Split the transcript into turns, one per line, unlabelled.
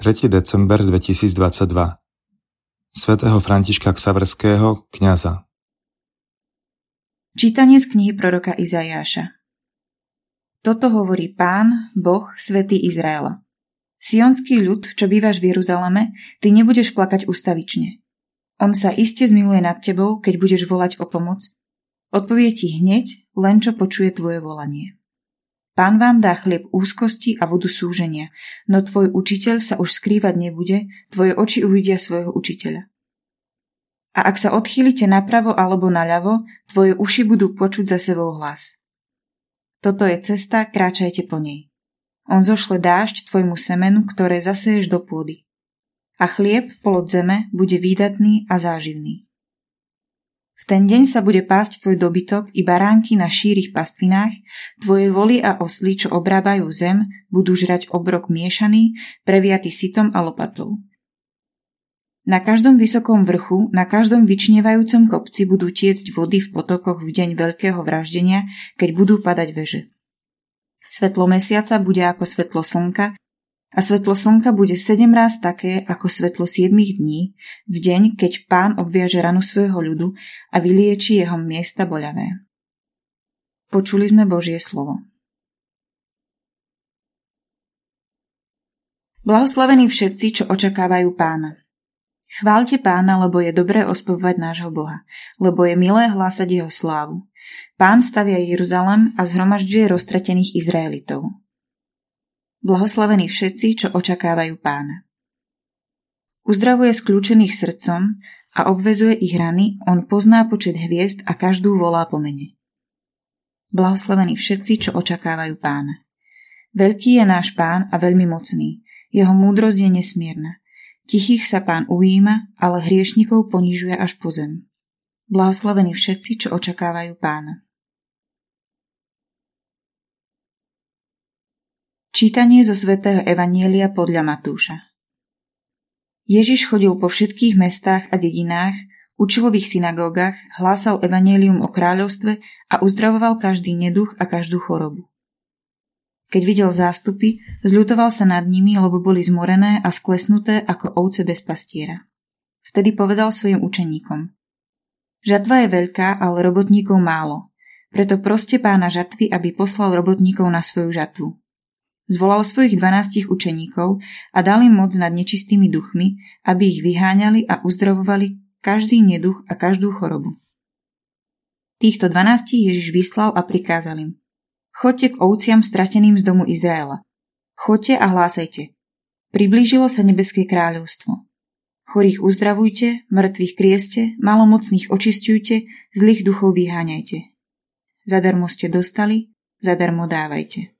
3. december 2022 svätého Františka Ksaverského, kňaza
Čítanie z knihy proroka Izajáša Toto hovorí Pán, Boh, Svetý Izraela. Sionský ľud, čo bývaš v Jeruzaleme, ty nebudeš plakať ustavične. On sa iste zmiluje nad tebou, keď budeš volať o pomoc. Odpovie ti hneď, len čo počuje tvoje volanie. Pán vám dá chlieb úzkosti a vodu súženia, no tvoj učiteľ sa už skrývať nebude, tvoje oči uvidia svojho učiteľa. A ak sa odchýlite napravo alebo naľavo, tvoje uši budú počuť za sebou hlas. Toto je cesta, kráčajte po nej. On zošle dážď tvojmu semenu, ktoré zaseješ do pôdy. A chlieb, polod zeme, bude výdatný a záživný. V ten deň sa bude pásť tvoj dobytok i baránky na šírich pastvinách, tvoje voly a osly, čo obrábajú zem, budú žrať obrok miešaný, previatý sitom a lopatou. Na každom vysokom vrchu, na každom vyčnievajúcom kopci budú tiecť vody v potokoch v deň veľkého vraždenia, keď budú padať veže. Svetlo mesiaca bude ako svetlo slnka a svetlo slnka bude sedem ráz také ako svetlo siedmých dní, v deň, keď pán obviaže ranu svojho ľudu a vylieči jeho miesta boľavé. Počuli sme Božie slovo. Blahoslavení všetci, čo očakávajú pána. Chválte pána, lebo je dobré ospevovať nášho Boha, lebo je milé hlásať jeho slávu. Pán stavia Jeruzalem a zhromažďuje roztratených Izraelitov. Blahoslavení všetci, čo očakávajú pána. Uzdravuje skľúčených srdcom a obvezuje ich rany, on pozná počet hviezd a každú volá po mene. Blahoslavení všetci, čo očakávajú pána. Veľký je náš pán a veľmi mocný, jeho múdrosť je nesmierna. Tichých sa pán ujíma, ale hriešnikov ponižuje až po zem. Blahoslavení všetci, čo očakávajú pána. Čítanie zo svätého Evanielia podľa Matúša Ježiš chodil po všetkých mestách a dedinách, učil v ich synagógach, hlásal evanielium o kráľovstve a uzdravoval každý neduch a každú chorobu. Keď videl zástupy, zľutoval sa nad nimi, lebo boli zmorené a sklesnuté ako ovce bez pastiera. Vtedy povedal svojim učeníkom. Žatva je veľká, ale robotníkov málo. Preto proste pána žatvy, aby poslal robotníkov na svoju žatvu. Zvolal svojich dvanástich učeníkov a dal im moc nad nečistými duchmi, aby ich vyháňali a uzdravovali každý neduch a každú chorobu. Týchto dvanástich Ježiš vyslal a prikázal im. Chodte k ovciam strateným z domu Izraela. Chodte a hlásajte. Priblížilo sa nebeské kráľovstvo. Chorých uzdravujte, mŕtvych krieste, malomocných očistujte, zlých duchov vyháňajte. Zadarmo ste dostali, zadarmo dávajte.